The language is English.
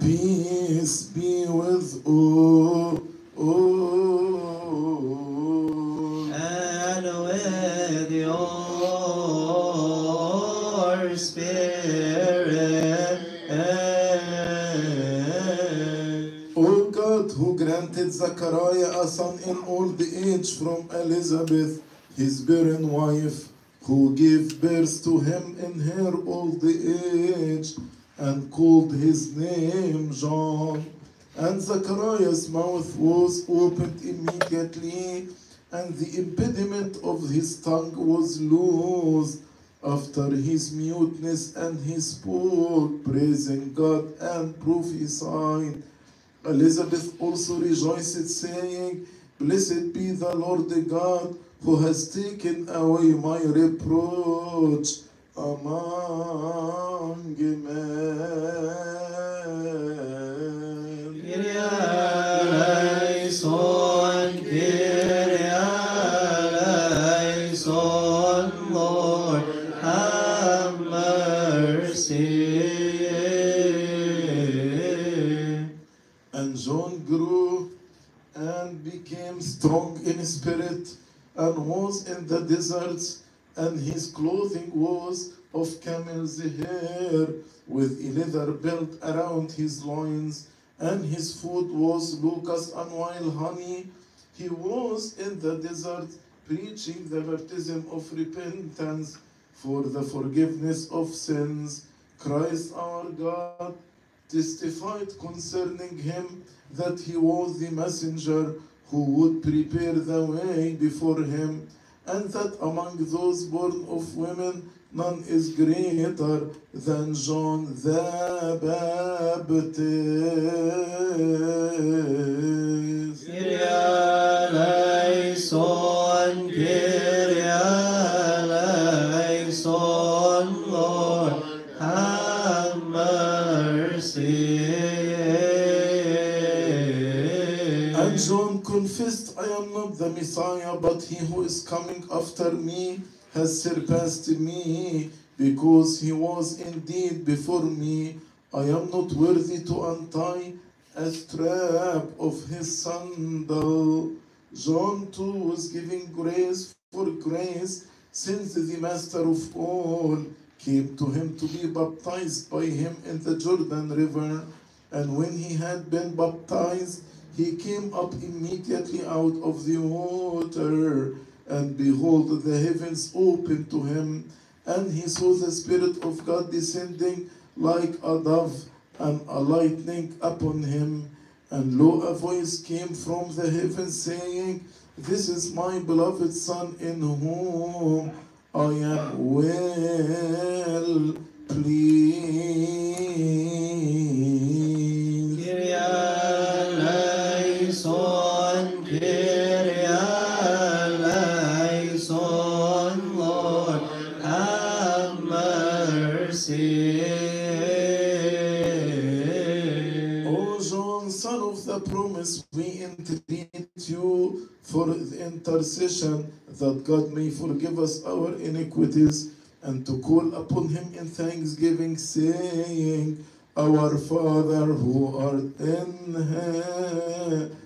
Peace be with all. and with your spirit. O God, who granted Zachariah a son in old age from Elizabeth, his barren wife, who gave birth to him in her old age, and called his name John. And Zachariah's mouth was opened immediately, and the impediment of his tongue was loosed after his muteness, and he spoke, praising God and prophesying. Elizabeth also rejoiced, saying, Blessed be the Lord God who has taken away my reproach among men. Kyrie eleison, Kyrie eleison, Lord, have mercy. And John grew and became strong in spirit and was in the deserts, and his clothing was of camel's hair with a leather belt around his loins, and his food was locusts and wild honey. He was in the desert preaching the baptism of repentance for the forgiveness of sins. Christ our God testified concerning him that he was the messenger who would prepare the way before him, and that among those born of women none is greater than John the Baptist. Kyrie eleison, Kyrie eleison, Lord, And John confessed, I am not the Messiah, but he who is coming after me has surpassed me, because he was indeed before me. I am not worthy to untie a strap of his sandal. John too was giving grace for grace, since the Master of all came to him to be baptized by him in the Jordan River. And when he had been baptized, he came up immediately out of the water, and behold, the heavens opened to him, and he saw the Spirit of God descending like a dove and a lightning upon him. And lo, a voice came from the heavens saying, This is my beloved Son in whom I am well pleased. The promise, we entreat you for the intercession that God may forgive us our iniquities and to call upon him in thanksgiving, saying, Our Father who art in heaven.